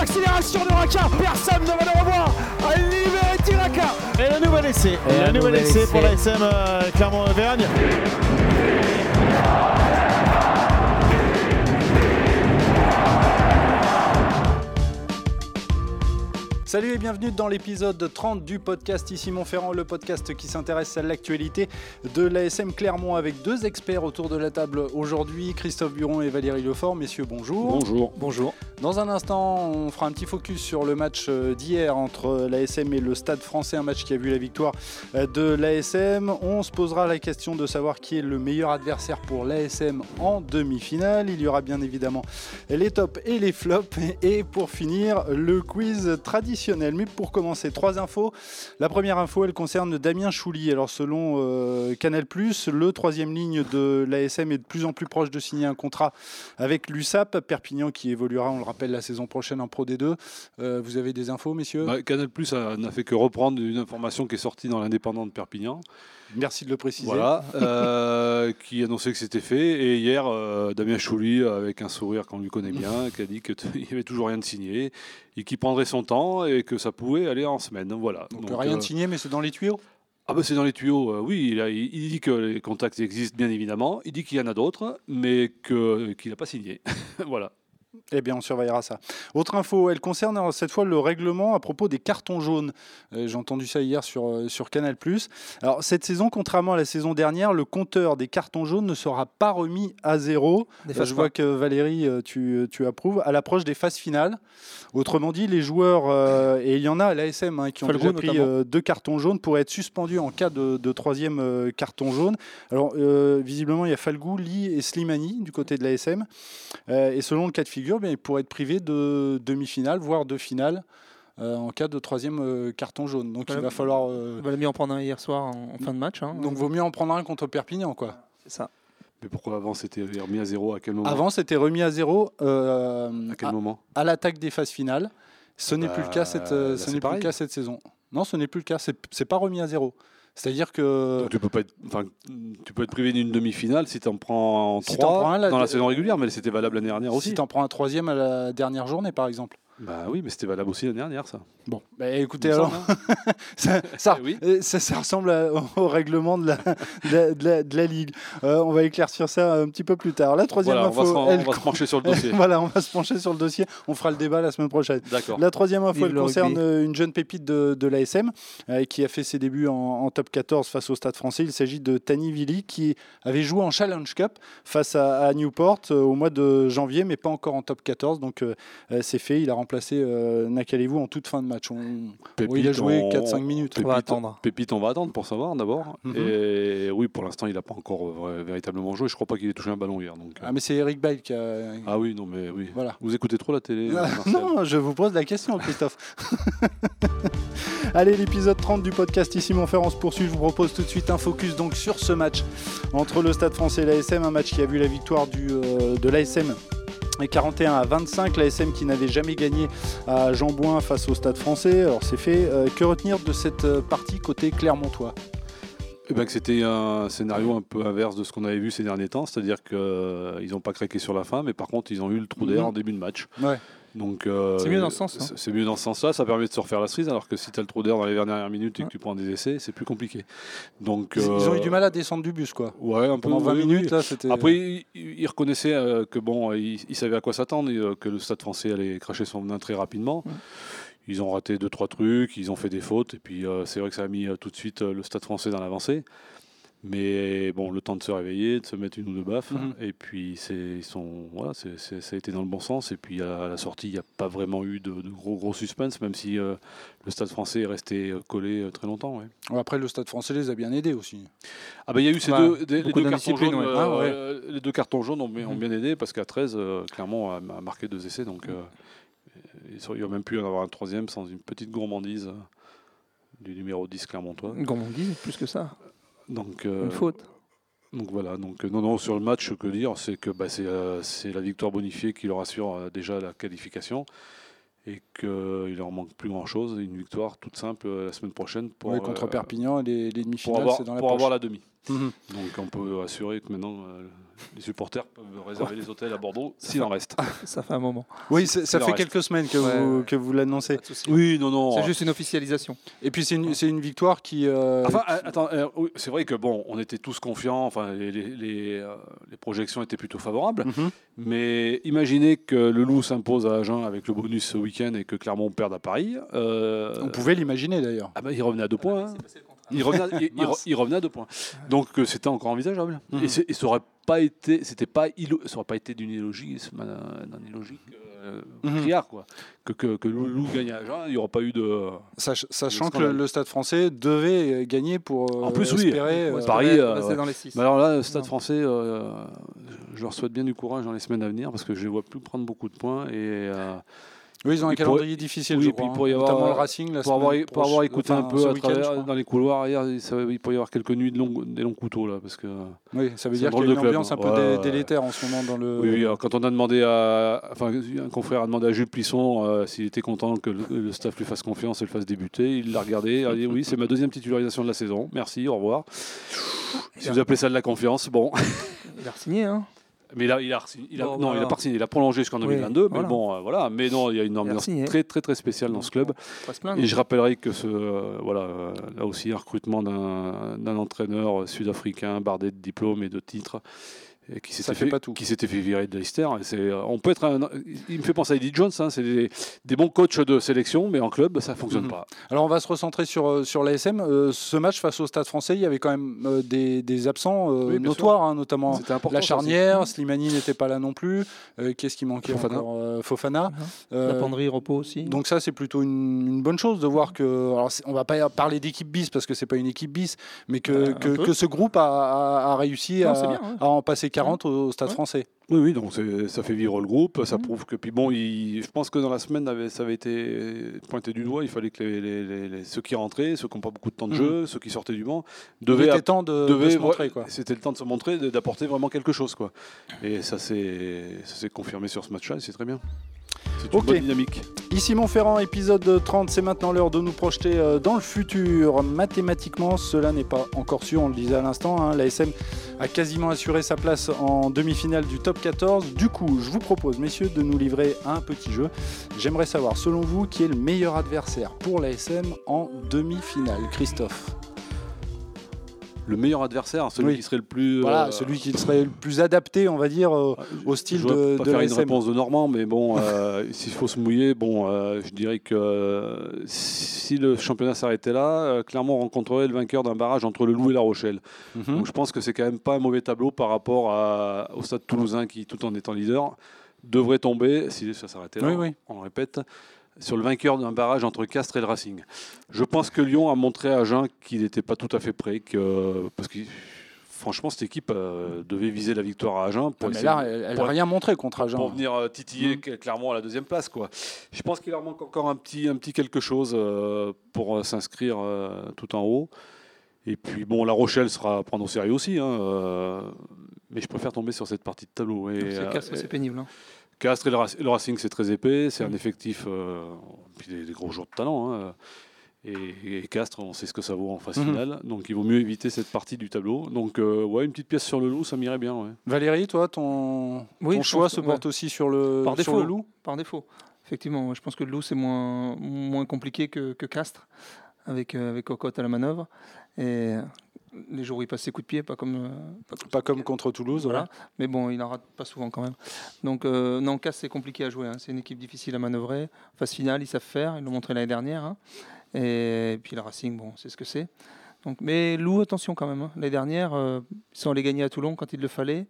l'accélération de Raka. Personne ne va le revoir. Liberty Raka. Et le nouvel essai. Et le nouvel essai pour la SM euh, Clermont-Auvergne. Salut et bienvenue dans l'épisode 30 du podcast Ici Montferrand, le podcast qui s'intéresse à l'actualité de l'ASM Clermont avec deux experts autour de la table aujourd'hui, Christophe Buron et Valérie Lefort. Messieurs, bonjour. Bonjour. Bonjour. Dans un instant, on fera un petit focus sur le match euh, d'hier entre l'ASM et le Stade français, un match qui a vu la victoire euh, de l'ASM. On se posera la question de savoir qui est le meilleur adversaire pour l'ASM en demi-finale. Il y aura bien évidemment les tops et les flops. Et pour finir, le quiz traditionnel mais pour commencer, trois infos. La première info, elle concerne Damien Chouli. Alors selon euh, Canal+, le troisième ligne de l'ASM est de plus en plus proche de signer un contrat avec l'USAP, Perpignan qui évoluera, on le rappelle, la saison prochaine en Pro D2. Euh, vous avez des infos, messieurs? Bah, Canal+ n'a fait que reprendre une information qui est sortie dans l'indépendant de Perpignan. Merci de le préciser. Voilà, euh, qui annonçait que c'était fait. Et hier, euh, Damien Chouli, avec un sourire qu'on lui connaît bien, qui a dit qu'il n'y avait toujours rien de signé et qu'il prendrait son temps et que ça pouvait aller en semaine. Voilà. Donc, rien de euh, signé, mais c'est dans les tuyaux? Ah ben c'est dans les tuyaux, oui. Il, il, dit que les contacts existent bien évidemment. Il dit qu'il y en a d'autres, mais qu'il n'a pas signé. voilà. Eh bien, on surveillera ça. Autre info, elle concerne cette fois le règlement à propos des cartons jaunes. Euh, j'ai entendu ça hier sur, euh, sur Canal+. Alors, cette saison, contrairement à la saison dernière, le compteur des cartons jaunes ne sera pas remis à zéro. Euh, je vois que Valérie, tu, tu, approuves, à l'approche des phases finales. Autrement dit, les joueurs, et il y en a à l'ASM hein, qui ont déjà pris deux cartons jaunes, pourraient être suspendus en cas de, de troisième carton jaune. Alors, visiblement, il y a Falgou, Lee et Slimani du côté de l'ASM. et selon le cas de figure, il pourrait être privé de demi-finale, voire de finale. Euh, en cas de troisième euh, carton jaune. Donc il va falloir. Euh... Il mieux en prendre un hier soir en, fin de match. Hein. Donc vaut mieux en prendre un contre Perpignan, quoi. C'est ça. Mais pourquoi avant c'était remis à zéro À quel moment? Avant c'était remis à zéro. Euh, à quel moment? À l'attaque des phases finales. Ce n'est plus le cas cette, ce n'est plus le cas cette saison. Non, ce n'est plus le cas. C'est pas remis à zéro. C'est-à-dire que. tu peux pas être, tu peux être privé d'une demi-finale si tu en prends trois dans la saison régulière, mais c'était valable l'année dernière aussi. Si tu en prends un troisième à la dernière journée, par exemple. Bah oui, mais c'était valable aussi l'année dernière, ça. Bon, bah, écoutez, alors, hein. ça, ça, eh euh, ça, ça, ressemble au règlement de la, de la, Ligue. Euh, on va éclaircir ça un petit peu plus tard. La troisième info. On va, se, on va se pencher sur le dossier. voilà, on va se pencher sur le dossier. On fera le débat la semaine prochaine. D'accord. La troisième info, elle concerne euh, une jeune pépite de, de l'ASM qui a fait ses débuts en, top 14 face au Stade français. Il s'agit de Tani Vili qui avait joué en Challenge Cup face à, Newport au mois de janvier, mais pas encore en top 14. Donc c'est fait. Il a remplacé Nakalevou en toute fin de match. Pépite, il a joué 4-5 minutes. Pépite, on va attendre. Pépite, on va attendre pour savoir d'abord. Mhm. Et oui, pour l'instant, il n'a pas encore euh, véritablement joué. Je ne crois pas qu'il ait touché un ballon hier. Donc, euh. ah, mais c'est Eric Bail qui a. Ah oui, non, mais oui. Voilà. Vous écoutez trop la télé euh, Non, je vous pose la question, Christophe. Allez, l'épisode 30 du podcast Ici Montferrand se poursuit. Je vous propose tout de suite un focus donc sur ce match entre le Stade français et l'ASM. Un match qui a vu la victoire du, de l'ASM et 41 à 25, l'ASM qui n'avait jamais gagné à Jambouin face au Stade français. Alors c'est fait. Euh, que retenir de cette euh, partie côté Clermontois? Eh ben, que c'était un scénario un peu inverse de ce qu'on avait vu ces derniers temps, c'est-à-dire qu'ils euh, n'ont pas craqué sur la fin, mais par contre ils ont eu le trou d'air mhm. en début de match. Ouais. Donc c'est mieux dans ce sens. Hein. C'est mieux dans ce sens-là. Ça permet de se refaire la cerise, alors que si tu as le trou d'air dans les dernières minutes et que tu prends des essais, c'est plus compliqué. Donc ils, ont eu du mal à descendre du bus, quoi. Ouais, un peu. Pendant 20 minutes, là, c'était. Après, ils, reconnaissaient euh, que bon, ils, savaient à quoi s'attendre, euh, que le Stade Français allait cracher son venin très rapidement. Ils ont raté deux trois trucs, ils ont fait des fautes, et puis euh, c'est vrai que ça a mis tout de suite le Stade Français dans l'avancée. Mais bon, le temps de se réveiller, de se mettre une ou deux baffes. Mhm. Et puis, ils sont, voilà, ça a été dans le bon sens. Et puis, à la sortie, il n'y a pas vraiment eu de, gros, gros suspense, même si euh, le Stade français est resté euh, collé euh, très longtemps. Ouais. Après, le Stade français les a bien aidés aussi. Ah ben, il y a eu ces deux, les, deux cartons jaunes, ah, les deux cartons jaunes ont, mhm. bien aidé parce qu'à 13, clairement, a, marqué deux essais. Donc, il aurait même pu en avoir un troisième sans une petite gourmandise du numéro 10 Clermontois. Une gourmandise, plus que ça donc, euh, Une faute. Donc voilà, donc non, non, sur le match, que dire, c'est que bah, euh, c'est la victoire bonifiée qui leur assure euh, déjà la qualification et qu'il leur manque plus grand chose. Une victoire toute simple la semaine prochaine pour contre Perpignan et les, demi-finales, pour, avoir, la, pour avoir la demi. Mhm. Donc on peut assurer que maintenant euh, les supporters peuvent réserver les hôtels à Bordeaux s'il en reste. Ça fait un moment. Oui, ça fait reste. quelques semaines que Ouais, vous, que vous l'annoncez. Pas de souci. Oui, non, non. C'est juste une officialisation. Et puis c'est une, c'est une victoire qui. euh, Enfin, euh, attends, euh, c'est vrai que bon, on était tous confiants. Enfin, les, les- les, les projections étaient plutôt favorables. mhm. Mais imaginez que le Loup s'impose à Agen avec le bonus ce week-end et que Clermont perde à Paris. euh, On pouvait l'imaginer d'ailleurs. ah bah, il revenait à deux points. hein. Il revenait, il, il re- Mince. il revenait à deux points. Donc euh, c'était encore envisageable. Mhm. Et, et ça aurait pas été, c'était pas, ça aurait pas été d'une illogisme, euh, d'un illogique euh, Mhm. criard, quoi. Que, que, que le Loup gagne à Agen, il n'y aura pas eu de. Sach- sachant que le, le Stade français devait gagner pour En plus, oui. espérer. Euh, Paris, ouais. dans les six. Alors là, le Stade Non. français, je leur souhaite bien du courage dans les semaines à venir parce que je ne les vois plus prendre beaucoup de points. Et oui, ils ont un il calendrier difficile, oui, je puis crois. il pourrait y hein, avoir, notamment le euh, Racing. La pour, avoir, pour avoir écouté enfin, un peu à travers dans les couloirs hier, ça- il pourrait y avoir quelques nuits de longs- des longs couteaux là. Parce que, Oui, ça veut dire un qu'il y a une club, ambiance un peu hein. dé- Ouais, ouais. délétère en ce moment dans le. oui, oui, alors, quand on a demandé à. Enfin, un confrère a demandé à Jules Plisson euh, s'il était content que le, le staff lui fasse confiance et le fasse débuter. Il l'a regardé. Il a dit Oui, c'est ma deuxième titularisation de la saison. Merci, au revoir. Si vous appelez ça de la confiance, bon. Il a signé, hein. Mais là, il a, il a- Bon, non, il voilà. a pas signé, il a prolongé jusqu'en Oui, 2022. mais voilà. bon, euh, voilà. Mais non, il y a une ambiance signé. très, très, très spéciale dans ce club. Et je rappellerai que ce, euh, voilà, euh, là aussi un recrutement d'un d'un entraîneur sud-africain bardé de diplômes et de titres. Et qui s'était fait pas tout. qui s'était fait virer de Leicester. C'est, on peut être un- il me fait penser à Eddie Jones, hein, c'est des, des bons coachs de sélection, mais en club, ça fonctionne Mhm. pas. Alors on va se recentrer sur, euh, sur l'ASM. Euh, ce match face au Stade français, il y avait quand même euh, des, des absents euh, Oui, notoires, hein, notamment la charnière. Slimani n'était pas là non plus. Euh, Qu'est-ce qui manquait Fofana. encore Euh, Fofana. La Euh, penderie, repos aussi. donc ça c'est plutôt une, une bonne chose de voir que alors on va pas parler d'équipe bis parce que c'est pas une équipe bis mais que, Euh, que, ce groupe a, a- a réussi Non, à, bien, à en passer 40 au, au Stade Ouais. français. Oui, oui, donc ça fait vivre le groupe, ça Mhm. prouve que. Puis bon, il- je pense que dans la semaine, avait- ça avait été pointé du doigt. Il fallait que les, les- les- les- ceux qui rentraient, ceux qui n'ont pas beaucoup de temps de Mhm. jeu, ceux qui sortaient du banc, devaient temps de, de devait se montrer quoi. C'était le temps de se montrer, d'apporter vraiment quelque chose. Quoi. Et ça s'est confirmé sur ce match-là, c'est très bien. C'est une Ok. bonne dynamique. Ici Montferrand, épisode 30, c'est maintenant l'heure de nous projeter euh, dans le futur. Mathématiquement, cela n'est pas encore sûr, on le disait à l'instant. hein, L'ASM a quasiment assuré sa place en demi-finale du top 14. Du coup, je vous propose, messieurs, de nous livrer un petit jeu. J'aimerais savoir, selon vous, qui est le meilleur adversaire pour l'ASM en demi-finale? Christophe Le meilleur adversaire, celui Oui. qui serait le plus. Voilà, euh, celui qui serait le plus adapté, on va dire, euh, au style je ne de, pas de faire une réponse de Normand, mais bon, euh, s'il faut se mouiller, bon, euh, je dirais que euh, si le championnat s'arrêtait là, euh, clairement, on rencontrerait le vainqueur d'un barrage entre le Loup et La Rochelle. Mhm. Donc je pense que c'est quand même pas un mauvais tableau par rapport à- au Stade Toulousain qui, tout en étant leader, devrait tomber, si ça s'arrêtait là, Oui, oui. on le répète, sur le vainqueur d'un barrage entre Castres et le Racing. Je pense que Lyon a montré à Agen qu'il n'était pas tout à fait prêt, que, parce que franchement, cette équipe euh, devait viser la victoire à Agen Ah, pour mais essayer là, elle n'a rien montré contre Agen. pour venir euh, titiller Mm. cl- clairement à la deuxième place. Quoi. Je pense qu'il leur manque encore un petit, un petit quelque chose euh, pour s'inscrire euh, tout en haut. Et puis bon, La Rochelle sera à prendre au sérieux aussi, hein, euh, mais je préfère tomber sur cette partie de tableau. Euh, c'est pénible. hein. Castres et le, Rac- le Racing, c'est très épais, c'est un Mm. effectif, euh, puis des, des gros joueurs de talent. hein. Et, et Castres, on sait ce que ça vaut en phase Mhm. finale, donc il vaut mieux éviter cette partie du tableau. Donc euh, ouais, une petite pièce sur le loup, ça m'irait bien. Ouais. Valérie, toi, ton, Oui, ton je choix pense se porte aussi sur le, Par sur défaut. le loup? Par défaut. Effectivement, je pense que le loup, c'est moins, moins compliqué que, que Castres, avec, euh, avec Cocotte à la manœuvre. Et les jours où il passe ses coups de pied, pas comme, euh, pas comme, Pas comme contre Toulouse. voilà. Mais bon, il en rate pas souvent quand même. Donc, euh, non, Castres, c'est compliqué à jouer. hein. C'est une équipe difficile à manœuvrer. Phase finale, ils savent faire. Ils l'ont montré l'année dernière. hein. Et puis le Racing, bon, c'est ce que c'est. Donc, mais Loup, attention quand même. hein. L'année dernière, euh, ils sont allés gagner à Toulon quand il le fallait,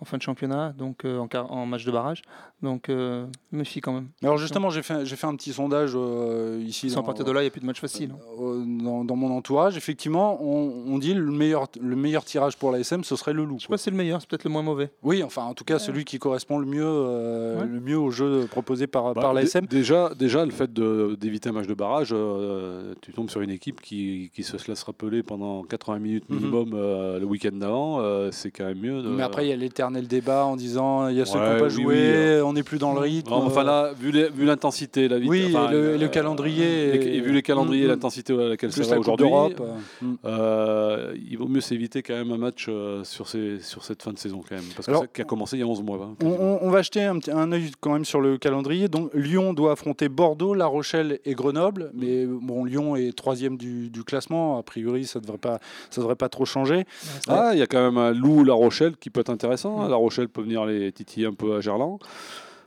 en fin de championnat, donc euh, en, match de barrage. Donc, euh, méfie quand même. Alors justement, j'ai fait, j'ai fait un petit sondage euh, ici Sans dans, partir de là, il n'y a plus de match facile. hein. euh, dans, dans mon entourage. Effectivement, on, on dit le meilleur, le meilleur tirage pour l'ASM, ce serait le loup. Je sais pas si c'est le meilleur, c'est peut-être le moins mauvais. Oui, enfin, en tout cas, celui qui correspond le mieux, euh, Ouais. le mieux au jeu proposé par, Bah, par dé- l'ASM. Déjà, déjà, le fait de- d'éviter un match de barrage, euh, tu tombes sur une équipe qui, qui se laisse rappeler pendant 80 minutes Mhm. minimum euh, le week-end d'avant, euh, c'est quand même mieux. De... Mais après, il y a le débat en disant il y a ceux qui Ouais, n'ont pas oui, joué, oui, euh. on n'est plus dans le rythme. Non, enfin là, vu l'intensité, la vite- Oui, enfin, et le- et le euh, calendrier et, et vu les calendriers, et Mm, mm. l'intensité à laquelle ça va aujourd'hui, euh, mm. euh, il vaut mieux s'éviter quand même un match euh, sur, ces, sur cette fin de saison quand même, parce que Alors, ça qui a commencé il y a 11 mois. hein, On, quasiment. on- on va jeter un, petit- un œil quand même sur le calendrier. Donc Lyon doit affronter Bordeaux, La Rochelle et Grenoble. Mais bon, Lyon est troisième du, du classement. A priori, ça devrait pas, ça devrait pas trop changer. Ah, il y a quand même un loup La Rochelle qui peut être intéressant. Hein. La Rochelle peut venir les titiller un peu à Gerland.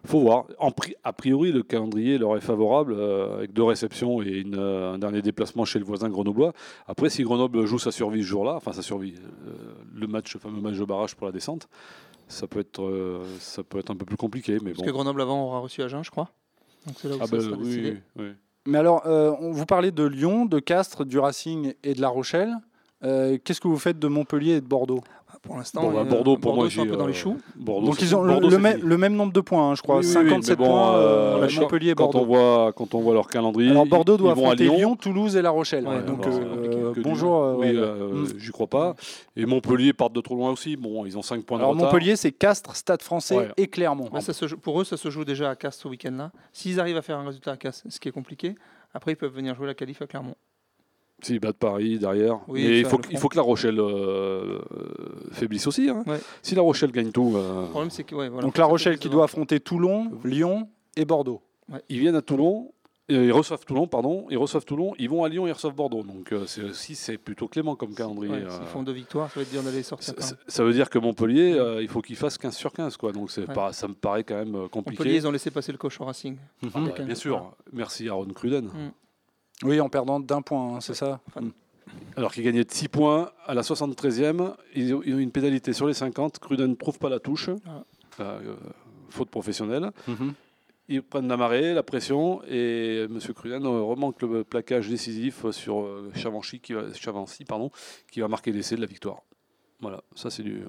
Faut voir. En pri- a priori, le calendrier leur est favorable euh, avec deux réceptions et une, euh, un dernier déplacement chez le voisin grenoblois. Après, si Grenoble joue sa survie ce jour-là, enfin sa survie, euh, le match, le fameux match de barrage pour la descente, ça peut être, euh, ça peut être un peu plus compliqué. Mais Parce bon. que Grenoble avant aura reçu Agen, je crois. Donc c'est là où Ah ça ben, sera oui, décidé. oui, oui. Mais alors, euh, on vous parlez de Lyon, de Castres, du Racing et de La Rochelle. Euh, Qu'est-ce que vous faites de Montpellier et de Bordeaux? Pour l'instant, Bon, bah, euh, Bordeaux, pour moi, ils sont un peu dans les euh, choux. Bordeaux, Donc ils ont le, Bordeaux, le c'est même, fini. le même nombre de points, hein, je crois. Oui, oui, oui, 57 mais bon, points, euh, euh, quand- Montpellier et quand Bordeaux. on voit quand on voit leur calendrier, Alors Bordeaux ils- doit ils vont à affronter Lyon. Lyon. Toulouse et La Rochelle. Ouais, donc euh, bonjour. euh, oui, euh, j'y crois pas. Et Montpellier part de trop loin aussi. Bon, ils ont 5 points de Alors retard. Montpellier, c'est Castres, Stade Français Ouais. et Clermont. Bah, ça se joue- pour eux, ça se joue déjà à Castres ce week-end-là. S'ils arrivent à faire un résultat à Castres, ce qui est compliqué, après ils peuvent venir jouer la qualif à Clermont. S'ils battent Paris derrière. Oui, Mais il faut, il faut que La Rochelle euh, faiblisse aussi. hein. Ouais. Si La Rochelle gagne tout, euh, Le problème, c'est que ouais, voilà, Donc La Rochelle qui doit affronter Toulon, Lyon et Bordeaux. ils viennent à Toulon. euh, Ils reçoivent Toulon, pardon. Ils reçoivent Toulon. Ils vont à Lyon. Ils reçoivent Bordeaux. Donc euh, c'est aussi c'est plutôt clément comme calendrier. Ouais, euh. S'ils font deux victoires, ça être dur d'aller sortir. Ça, veut dire que Montpellier, euh, il faut qu'il fasse 15 sur 15. Quoi. Donc c'est Ouais. pas, ça me paraît quand même compliqué. Montpellier, ils ont laissé passer le coach au Racing. Ah bah, un- bien sûr. Merci Aaron Cruden. Oui, en perdant d'un point, hein, c'est ça Enfin, Mm. Alors qu'il gagnait de 6 points à la 73e, ils ont, ils ont une pénalité sur les 50. Cruden ne trouve pas la touche. Ah. Euh, faute professionnelle. Mhm. Ils prennent la marée, la pression, et M. Cruden remanque le plaquage décisif sur euh, Chavancy, qui va, Chavancy, pardon, qui va marquer l'essai de la victoire. Voilà, ça c'est du. euh,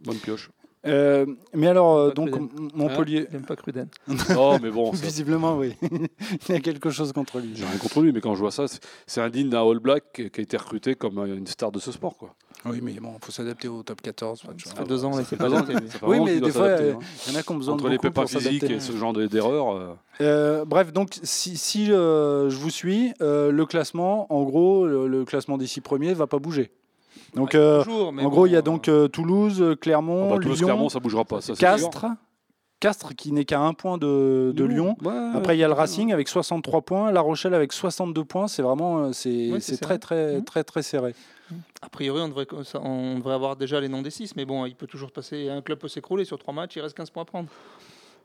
bonne pioche. Euh, mais alors, euh, Pas donc Cruden. Montpellier, Il n'aime pas Cruden. non, mais bon, ça- visiblement, oui. Il y a quelque chose contre lui. j'ai rien contre lui, mais quand je vois ça, c'est- indigne d'un All Black qui a été recruté comme euh, une star de ce sport. Quoi. Oui, mais bon, il faut s'adapter au top 14. pas de Ça fait deux ans, là, il s'est pas pas Oui, mais des fois, hein. Il y en a qui ont besoin Entre de les pour physiques et ce genre de- d'erreurs. euh, Euh, bref, donc si, si, euh, je vous suis, euh, le classement, en gros, le, le classement des six premiers va pas bouger. Donc, Ouais, euh, toujours, en bon, gros, il y a donc euh, Toulouse, Clermont, bah, Toulouse, Lyon, Clermont, ça bougera pas. Ça, c'est Castres. Castres qui n'est qu'à un point de. Lyon. Ouais, Après, il y a le ouais. Racing avec 63 points, La Rochelle avec 62 points. C'est vraiment, euh, c'est Ouais, très, serré. très, Mhm. très, très serré. A priori, on devrait, on devrait avoir déjà les noms des 6, mais bon, il peut toujours passer. Un club peut s'écrouler sur trois matchs, il reste 15 points à prendre.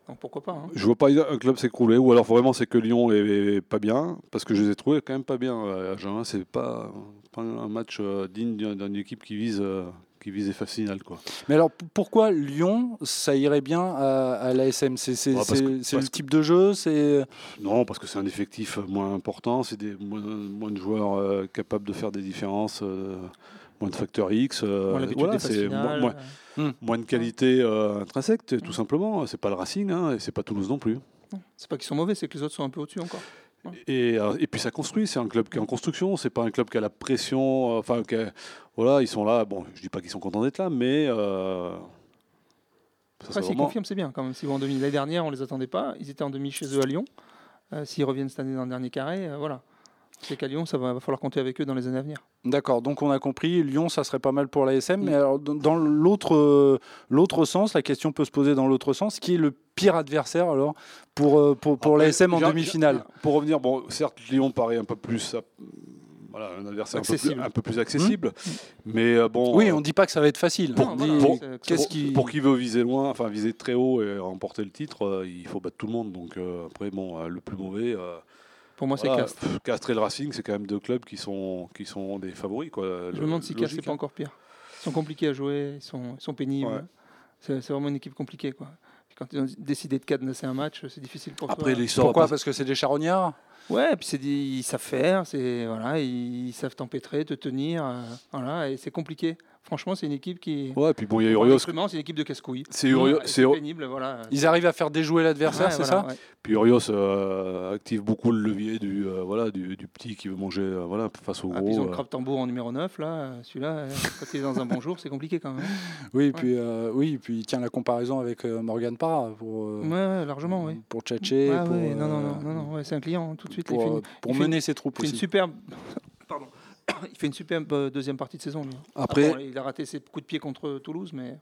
Donc pourquoi pas hein. Je vois pas un club s'écrouler, ou alors vraiment c'est que Lyon est, pas bien, parce que je les ai trouvés quand même pas bien euh, Agen. C'est pas, un match euh, digne d'une d'une équipe qui vise, euh, qui phases finales. Quoi. Mais alors, pourquoi Lyon, ça irait bien à, à l'ASM C'est c'est- Ouais, le type de jeu c'est... Non, parce que c'est un effectif moins important, c'est des moins, moins de joueurs euh, capables de faire des différences, euh, moins de facteurs X. euh, Moins l'habitude voilà, des phases c'est finales, moins, moins- euh, moins de qualité euh, intrinsèque, tout simplement. C'est pas le Racing, hein, et c'est pas Toulouse non plus. C'est pas qu'ils sont mauvais, c'est que les autres sont un peu au-dessus encore. Et, euh, et puis ça construit, c'est un club qui est en construction, c'est pas un club qui a la pression, euh, enfin, qui a- voilà, ils sont là, bon, je dis pas qu'ils sont contents d'être là, mais. euh, ça, Après, s'ils vraiment- confirment, c'est bien quand même. S'ils vont en demi, l'année dernière, on les attendait pas. Ils étaient en demi chez eux à Lyon. Euh, S'ils reviennent cette année dans le dernier carré, voilà. C'est qu'à Lyon, ça va, va falloir compter avec eux dans les années à venir. D'accord, donc on a compris, Lyon, ça serait pas mal pour l'ASM. Mais alors, dans- l'autre euh, l'autre sens, la question peut se poser dans l'autre sens, qui est le pire adversaire alors pour, euh, pour, pour Après, l'ASM en j'ai- demi-finale? Pour revenir, bon, certes, Lyon paraît un peu plus. euh, Voilà, un adversaire un peu, plus, Accessible. un peu plus accessible, mais euh, bon. Oui, on ne dit pas que ça va être facile. Pour- On voilà, dit, pour- qu'est-ce pour, qui... pour qui veut viser loin, enfin viser très haut et remporter le titre, euh, il faut battre tout le monde. Donc euh, après, bon, euh, le plus mauvais. Pour moi, c'est Castres. pff, Castres et le Racing, c'est quand même deux clubs qui sont, qui sont des favoris. Quoi. Je me demande si Castres, c'est pas hein. encore pire. Ils sont compliqués à jouer, ils sont, ils sont pénibles. Ouais. C'est c'est vraiment une équipe compliquée. Quoi. Quand ils ont décidé de cadenasser un match, c'est difficile pour Après, toi. l'histoire. Pourquoi Parce que c'est des charognards Ouais, et puis c'est dit, ils savent faire, c'est voilà, ils savent t'empêtrer, te tenir, euh, voilà, et c'est compliqué. Franchement, c'est une équipe qui. Ouais, puis bon, il y a Urios. C'est une équipe de casse-couilles. C'est Urios. Ouais, c'est- pénible, voilà. Ils arrivent à faire déjouer l'adversaire, Ouais, c'est voilà, ça ouais. Puis Urios euh, active beaucoup le levier du, euh, voilà, du, du petit qui veut manger euh, voilà, face au Ah, gros. puis ils ont le crabe tambour en numéro 9, là. Celui-là, euh, quand il est dans un bon jour, c'est compliqué quand même. Oui, puis euh, oui, puis il tient la comparaison avec euh, Morgan Parra pour euh, Ouais, ouais, largement, oui. pour tchatcher, Ah, pour, ouais, non, non, non, non, non, ouais, c'est un client tout de suite. il pour, fait une, euh, pour il mener ses troupes il fait une aussi. superbe. Pardon. Il fait une superbe euh, deuxième partie de saison. Lui. Après, Ah bon, il a raté ses coups de pied contre Toulouse, mais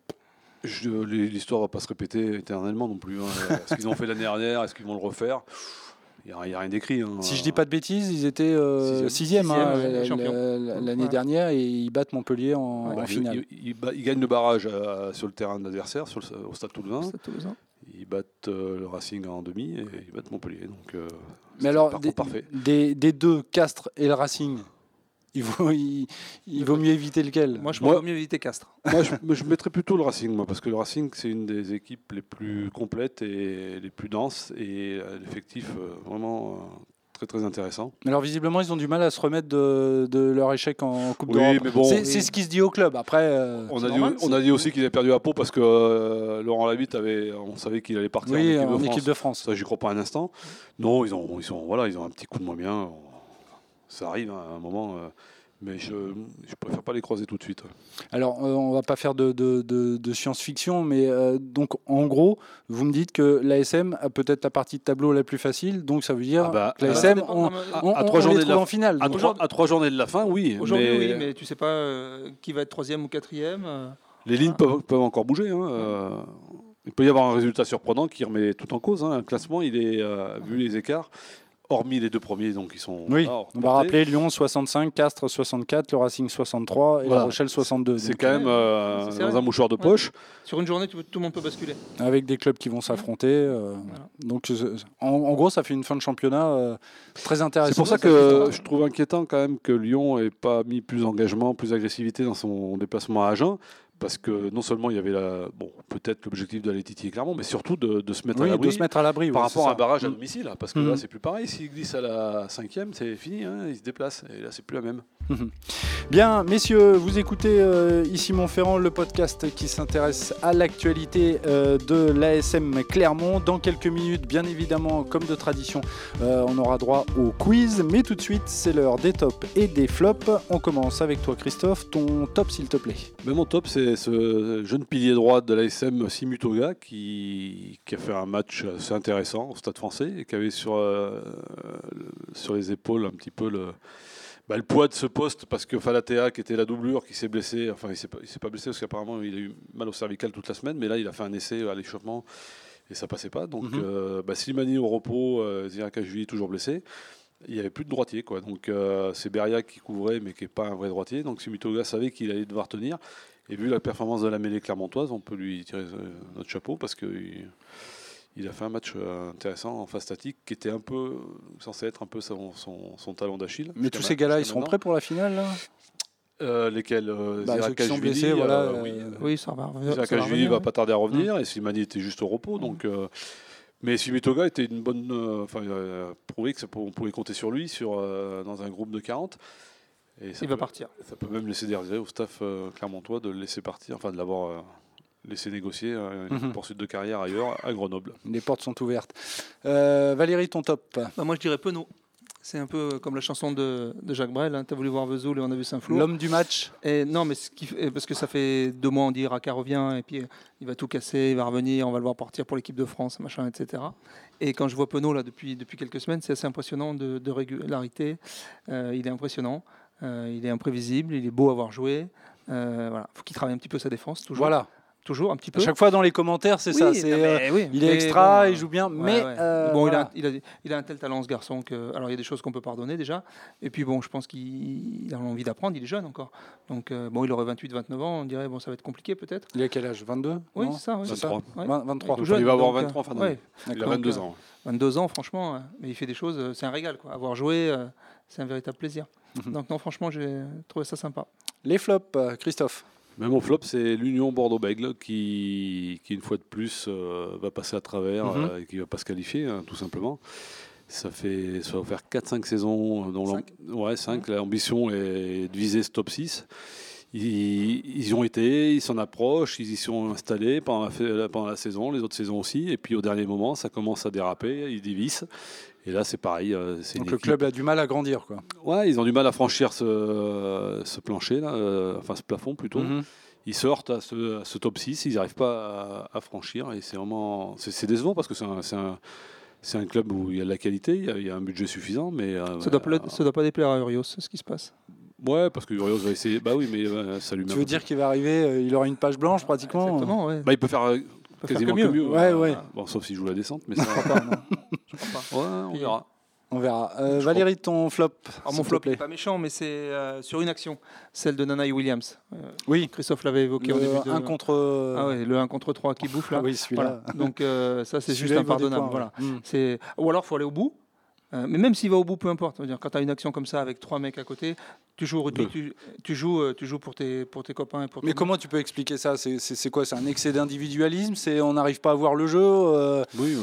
l'histoire va pas se répéter éternellement non plus. hein. Est-ce qu'ils ont fait l'année dernière? Est-ce qu'ils vont le refaire? Il n'y a, rien d'écrit. hein. Si je dis pas de bêtises, ils étaient euh, Sixième. sixième, hein, l'année Ouais. dernière et ils battent Montpellier en, Ouais. en Ils- finale. Ils, ba- ils gagnent le barrage euh, sur le terrain de l'adversaire, au Stade Toulousain. c'est Toulousain. Ils battent euh, le Racing en demi et ils battent Montpellier. Donc, euh, Mais alors, des, parfait. des, des deux, Castres et le Racing, il vaut, il, il vaut mieux éviter lequel? Moi, je Moi- mieux éviter Castres. moi, je, je mettrais plutôt le Racing, moi, parce que le Racing, c'est une des équipes les plus complètes et les plus denses et euh, l'effectif vraiment très très intéressant. Alors visiblement, ils ont du mal à se remettre de, de leur échec en Coupe Oui, d'Europe. bon, c'est oui. ce qui se dit au club. Après, euh, On a, dit, normal, on a c'est- dit aussi qu'il avait perdu à Pau parce que euh, Laurent Labitte avait, on savait qu'il allait partir oui, en équipe de en France. équipe de France. Ça, j'y crois pas un instant. Non, ils ont, ils sont, voilà, ils ont un petit coup de moins bien. Ça arrive hein, à un moment, euh, mais je, je préfère pas les croiser tout de suite. Alors, euh, on va pas faire de, de- de- de science-fiction, mais euh, donc en gros, vous me dites que l'ASM a peut-être la partie de tableau la plus facile, donc ça veut dire Ah bah, que l'ASM, dépend on, on- à trois journées les de trouve la- en finale. À trois, à trois journées de la fin, oui. Aujourd'hui, mais oui, mais tu sais pas euh, qui va être troisième ou quatrième. euh. Les lignes Ah. peuvent, peuvent encore bouger. hein, euh, il peut y avoir un résultat surprenant qui remet tout en cause. hein. Un classement, il est, euh, vu les écarts, hormis les deux premiers, donc ils sont. Oui, on va rappeler Lyon 65, Castres 64, le Racing 63 et Voilà. la Rochelle 62. C'est quand même euh, C'est dans un mouchoir de Ouais. poche. Sur une journée, tout le monde peut basculer. avec des clubs qui vont s'affronter. euh, Voilà. Donc, euh, en, en gros, ça fait une fin de championnat euh, très intéressante. C'est pour ça que je trouve inquiétant quand même que Lyon n'ait pas mis plus d'engagement, plus d'agressivité dans son déplacement à Agen. Parce que non seulement il y avait la, bon, peut-être l'objectif d'aller titiller Clermont, mais surtout de, de se mettre Oui, à l'abri de se mettre à l'abri. par oui, rapport à un barrage à Mm. domicile. hein, Parce que là, c'est plus pareil. S'il glisse à la cinquième, c'est fini. hein, il se déplace. Et là, c'est plus la même. Bien, messieurs, vous écoutez euh, ici Montferrand, le podcast qui s'intéresse à l'actualité euh, de l'ASM Clermont. Dans quelques minutes, bien évidemment, comme de tradition, euh, on aura droit au quiz. Mais tout de suite, c'est l'heure des tops et des flops. On commence avec toi, Christophe. Ton top, s'il te plaît. Mais mon top, c'est ce jeune pilier droit de l'ASM, Simutoga, qui, qui a fait un match assez intéressant au Stade français et qui avait sur, euh, sur les épaules un petit peu le, bah, le poids de ce poste parce que Falatea, qui était la doublure, qui s'est blessé, enfin il il s'est pas blessé parce qu'apparemment il a eu mal au cervical toute la semaine, mais là il a fait un essai à l'échauffement et ça passait pas. Donc euh, bah, Slimani au repos, euh, Zirakashvili toujours blessé. Il n'y avait plus de droitier. Quoi. Donc euh, c'est Beria qui couvrait, mais qui n'est pas un vrai droitier. Donc Simutoga savait qu'il allait devoir tenir. Et vu la performance de la mêlée clermontoise, on peut lui tirer euh, notre chapeau parce qu'il il a fait un match euh, intéressant en phase statique qui était un peu censé être un peu son, son, son talon d'Achille. Mais tous ces gars-là, ils seront prêts pour la finale là? Euh, Lesquels euh, Bah, ceux qui sont blessés, voilà, euh, oui. Oui, ça va. revenir- ça va Zirakashvili revenir, va ouais. pas tarder à revenir et Slimani était juste au repos. Mm. Donc, mais Simitoga était une bonne. Enfin, prouvé que ça on pouvait compter sur lui sur, dans un groupe de 40. Et ça Il va peut- partir. Ça peut même laisser des regrets au staff euh, clermontois de le laisser partir, enfin de l'avoir euh, laissé négocier euh, une Mhm. poursuite de carrière ailleurs, à Grenoble. Les portes sont ouvertes. Euh, Valérie, ton top Bah, moi, je dirais Penaud. C'est un peu comme la chanson de, de Jacques Brel. Hein. Tu as voulu voir Vesoul et on a vu Saint-Flour. L'homme du match Et non, mais ce qui fait- parce que ça fait deux mois, on dit Raka revient, et puis il va tout casser, il va revenir, on va le voir partir pour l'équipe de France, machin, etc. Et quand je vois Penaud là depuis, depuis quelques semaines, c'est assez impressionnant de, de régularité. Euh, il est impressionnant, euh, il est imprévisible, il est beau à avoir joué. Euh, voilà, faut qu'il travaille un petit peu sa défense, toujours. Voilà. toujours un petit À peu. chaque fois dans les commentaires, c'est Oui, ça. euh, oui, il est extra, bon, il joue bien, Ouais, mais ouais. euh, bon, voilà. il, a, il, a, il a un tel talent, ce garçon, que. Alors, il y a des choses qu'on peut pardonner déjà. Et puis, bon, je pense qu'il il a envie d'apprendre, il est jeune encore. Donc, euh, bon, il aurait 28, 29 ans, on dirait, bon, ça va être compliqué peut-être. Il a quel âge? 22 Oui, c'est ça, oui. C'est ça 23. Ouais. 20 23. Tout Il jeune, va avoir donc, euh, 23 fin d'année. ouais, Il a D'accord. 22 Donc, ans. 22 ans, franchement, euh, mais il fait des choses, euh, c'est un régal. Quoi. Avoir joué, euh, c'est un véritable plaisir. Mhm. Donc, non, franchement, j'ai trouvé ça sympa. Les flops, euh, Christophe. Même au flop, c'est l'Union Bordeaux-Bègle qui, qui, une fois de plus, euh, va passer à travers Mhm. euh, et qui ne va pas se qualifier, hein, tout simplement. Ça, fait, ça va faire 4-5 saisons. Dont ouais, 5. L'ambition est de viser ce top 6. ils, y ont été, ils s'en approchent, ils y sont installés pendant la, pendant la saison, les autres saisons aussi. Et puis au dernier moment, ça commence à déraper, ils dévissent. Et là, c'est pareil. Euh, Donc le club a du mal à grandir, quoi. Ouais, ils ont du mal à franchir ce, ce plancher, là, euh, enfin ce plafond plutôt. Mhm. Ils sortent à ce, ce, top 6, ils n'arrivent pas à, franchir. Et c'est vraiment c'est décevant parce que c'est un, c'est un club où il y a de la qualité, il y a, un budget suffisant, mais... Euh, ça ne doit, doit, pas déplaire à Urios, ce qui se passe. Ouais, parce que Urios va essayer... Bah oui, mais ça lui Tu veux dire qu'il va arriver, euh, il aura une page blanche pratiquement Exactement, ouais. Bah il peut faire... Euh, quasiment que mieux. Ouais, ouais. Bon, sauf s'il joue la descente, mais ça ne pas. Non. Je crois pas. Ouais, on verra. On verra. Euh, Valérie, ton flop Alors, Mon flop n'est pas méchant, mais c'est euh, sur une action, celle de Nana Williams. Euh, oui. Christophe l'avait évoqué au début. De... 1 contre... Ah ouais, le 1 contre 3 qui bouffe là. Ah oui, celui-là. Donc ça, c'est juste impardonnable. Voilà. Mm. Ou alors, il faut aller au bout. Euh, mais même s'il va au bout, peu importe. Dire, quand tu as une action comme ça avec trois mecs à côté, tu joues, tu, tu, joues, euh, tu joues pour, tes, pour tes copains. Et pour mais comment tu peux expliquer ça? C'est quoi? C'est un excès d'individualisme? C'est on n'arrive pas à voir le jeu euh, Oui,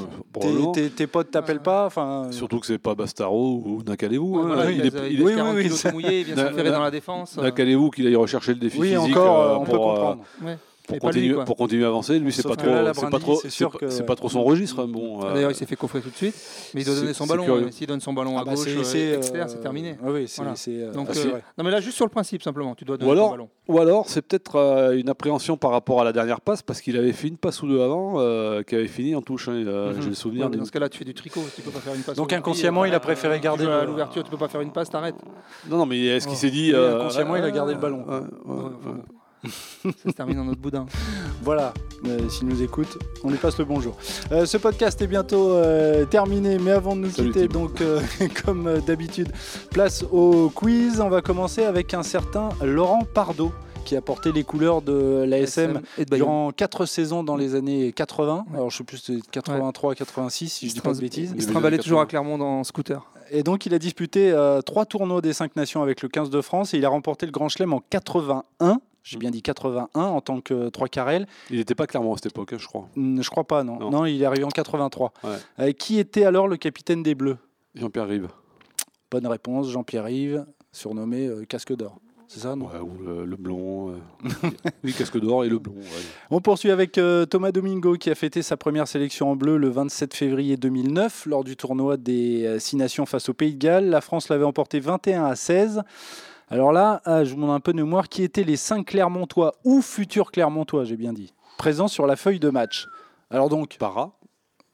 tes, tes, potes t'appellent pas enfin... Surtout que c'est pas Bastaro ou Nakalevou. Hein. il, est, il, oui, oui, oui, mouillé, il vient s'enferrer dans la défense. Nakalevou qu'il aille rechercher le défi oui, physique. encore, on peut comprendre pour, continuer, pour continuer à avancer. Lui, c'est pas, trop, c'est pas trop, c'est pas trop son registre. Bon, euh, D'ailleurs, il s'est fait coffrer tout de suite, mais il doit donner son ballon. S'il donne son ballon à ah bah, gauche, c'est euh, c'est terminé. Oui, c'est. Donc, euh, non, mais là, juste sur le principe simplement, tu dois donner ton ballon. Ou alors, c'est peut-être une appréhension par rapport à la dernière passe, parce qu'il avait fait une passe ou deux avant, qui avait fini en touche. Hein, mhm. J'ai le souvenir. Dans ce cas-là, tu fais du tricot, tu peux pas faire une passe. Donc inconsciemment, il a préféré garder l'ouverture. Tu peux pas faire une passe, t'arrêtes. Non, non, mais est-ce qu'il s'est dit inconsciemment, il a gardé le ballon ça se termine dans notre boudin. Voilà, euh, s'il nous écoute, on lui passe le bonjour. Euh, ce podcast est bientôt euh, terminé, mais avant de nous quitter, donc comme d'habitude, place au quiz. On va commencer avec un certain Laurent Pardo qui a porté les couleurs de l'ASM durant 4 saisons dans les années 80. Alors je sais plus, 83, 86 si je dis pas de bêtises. Il se trimballait toujours à Clermont en scooter. Et donc il a disputé 3 tournois des 5 nations avec le 15 de France et il a remporté le Grand Chelem en 81 j'ai bien dit 81 en tant que 3 carrel. Il n'était pas clairement à cette époque, hein, je crois. Je crois pas, non. Non, il est arrivé en 83. Euh, qui était alors le capitaine des Bleus? Jean-Pierre Rive. Bonne réponse, Jean-Pierre Rive, surnommé euh, Casque d'Or. C'est ça, non? Ou le, blond. Euh. oui, casque d'or et le blond. On poursuit avec Thomas Domingo qui a fêté sa première sélection en bleu le 27 février 2009 lors du tournoi des Six Nations face au Pays de Galles. La France l'avait emporté 21 à 16. Alors là, ah, je vous demande un peu de mémoire, qui étaient les cinq Clermontois ou futurs Clermontois, j'ai bien dit, présents sur la feuille de match. Alors donc, Para.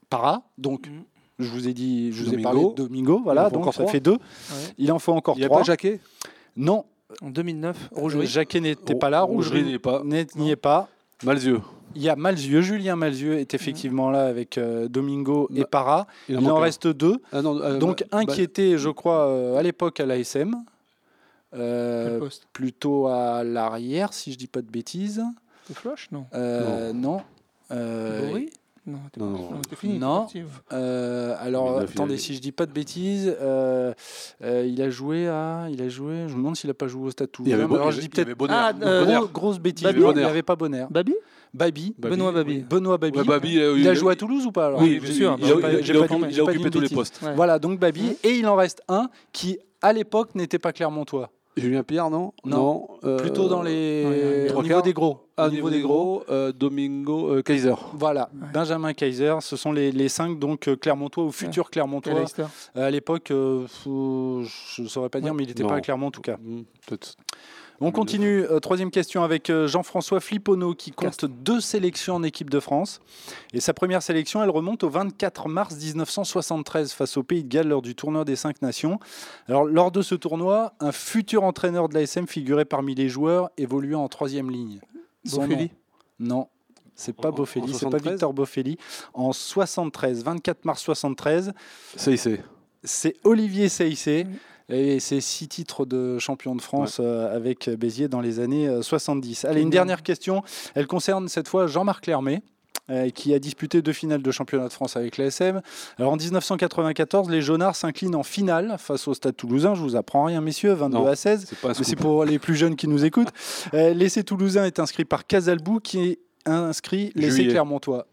Para, donc. Mhm. Je vous ai dit, je vous ai parlé de Domingo, voilà, donc ça fait deux. Il en faut encore trois. Il n'y a pas Jacquet? Non. En 2009, euh, Rougerie. Jacquet n'était pas là, Rougerie n'y pas. N'y est pas. Malzieux. Il y a Malzieux, Julien Malzieux est effectivement là avec euh, Domingo et Para. Il, en, reste deux. Ah euh, donc un bah, qui était, je crois, à l'époque à l'ASM, euh, plutôt à l'arrière, si je dis pas de bêtises. De Flush, non? Euh, Non. Euh, non, non, fini. Non. Euh, alors, attendez, si je dis pas de bêtises, euh, euh, il a joué à, il a joué. Je me demande s'il a pas joué au Stade Toulousain. Alors, je dis peut-être. Ah, gros, grosse bêtise. il n'y avait pas Bonner. Babi? Babi. Benoît Babi. Benoît Babi. Babi il, a joué à Toulouse ou pas alors Oui, bien sûr. Il, a, occupé tous les postes. Voilà, donc Babi. Et il en reste un qui, à l'époque, n'était pas Clermontois. Julien Pierre, non? Non. Euh, Plutôt dans les. au niveau des gros. au niveau des gros, euh, Domingo euh, Kaiser. Voilà, Benjamin Kaiser. Ce sont les, les cinq donc Clermontois ou futurs Clermontois. à l'époque, je ne saurais pas dire, mais il n'était pas à Clermont en tout cas. Hmm, peut-être. On continue. Euh, troisième question avec euh, Jean-François Flippono qui compte deux sélections en équipe de France. Et sa première sélection, elle remonte au 24 mars 1973 face au Pays de Galles lors du tournoi des cinq nations. Alors, lors de ce tournoi, un futur entraîneur de l'ASM figurait parmi les joueurs évoluant en troisième ligne. Boffelli Non. C'est pas Boffelli, c'est pas Victor Boffelli. En 73, 24 mars 73. Seissé. C'est Olivier Seissé. Et c'est six titres de champion de France euh, avec Béziers dans les années 70. Euh, Allez, une dernière question. Elle concerne cette fois Jean-Marc Lermé euh, qui a disputé deux finales de championnat de France avec l'ASM. Alors en 1994, les Jaunards s'inclinent en finale face au Stade Toulousain. Je vous apprends rien, messieurs, 22 à 16. C'est pour les plus jeunes qui nous écoutent. L'essai toulousain est inscrit par Casalbou, qui est inscrit l'essai Clermontois.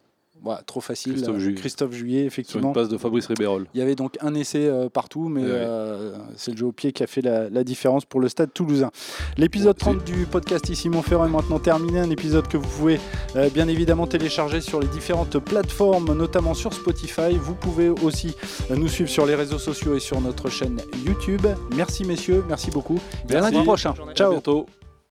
Trop facile. Christophe Juillet. Christophe Juillet, Sur effectivement. une passe de Fabrice Ribérol. Il y avait donc un essai euh, partout, mais Ouais. euh, c'est le jeu au pied qui a fait la, la différence pour le stade toulousain. L'épisode Ouais, 30 du podcast Ici Montferrand est maintenant terminé. Un épisode que vous pouvez euh, bien évidemment télécharger sur les différentes plateformes, notamment sur Spotify. Vous pouvez aussi nous suivre sur les réseaux sociaux et sur notre chaîne YouTube. Merci messieurs, merci beaucoup. Et à lundi prochain. Ciao. bientôt.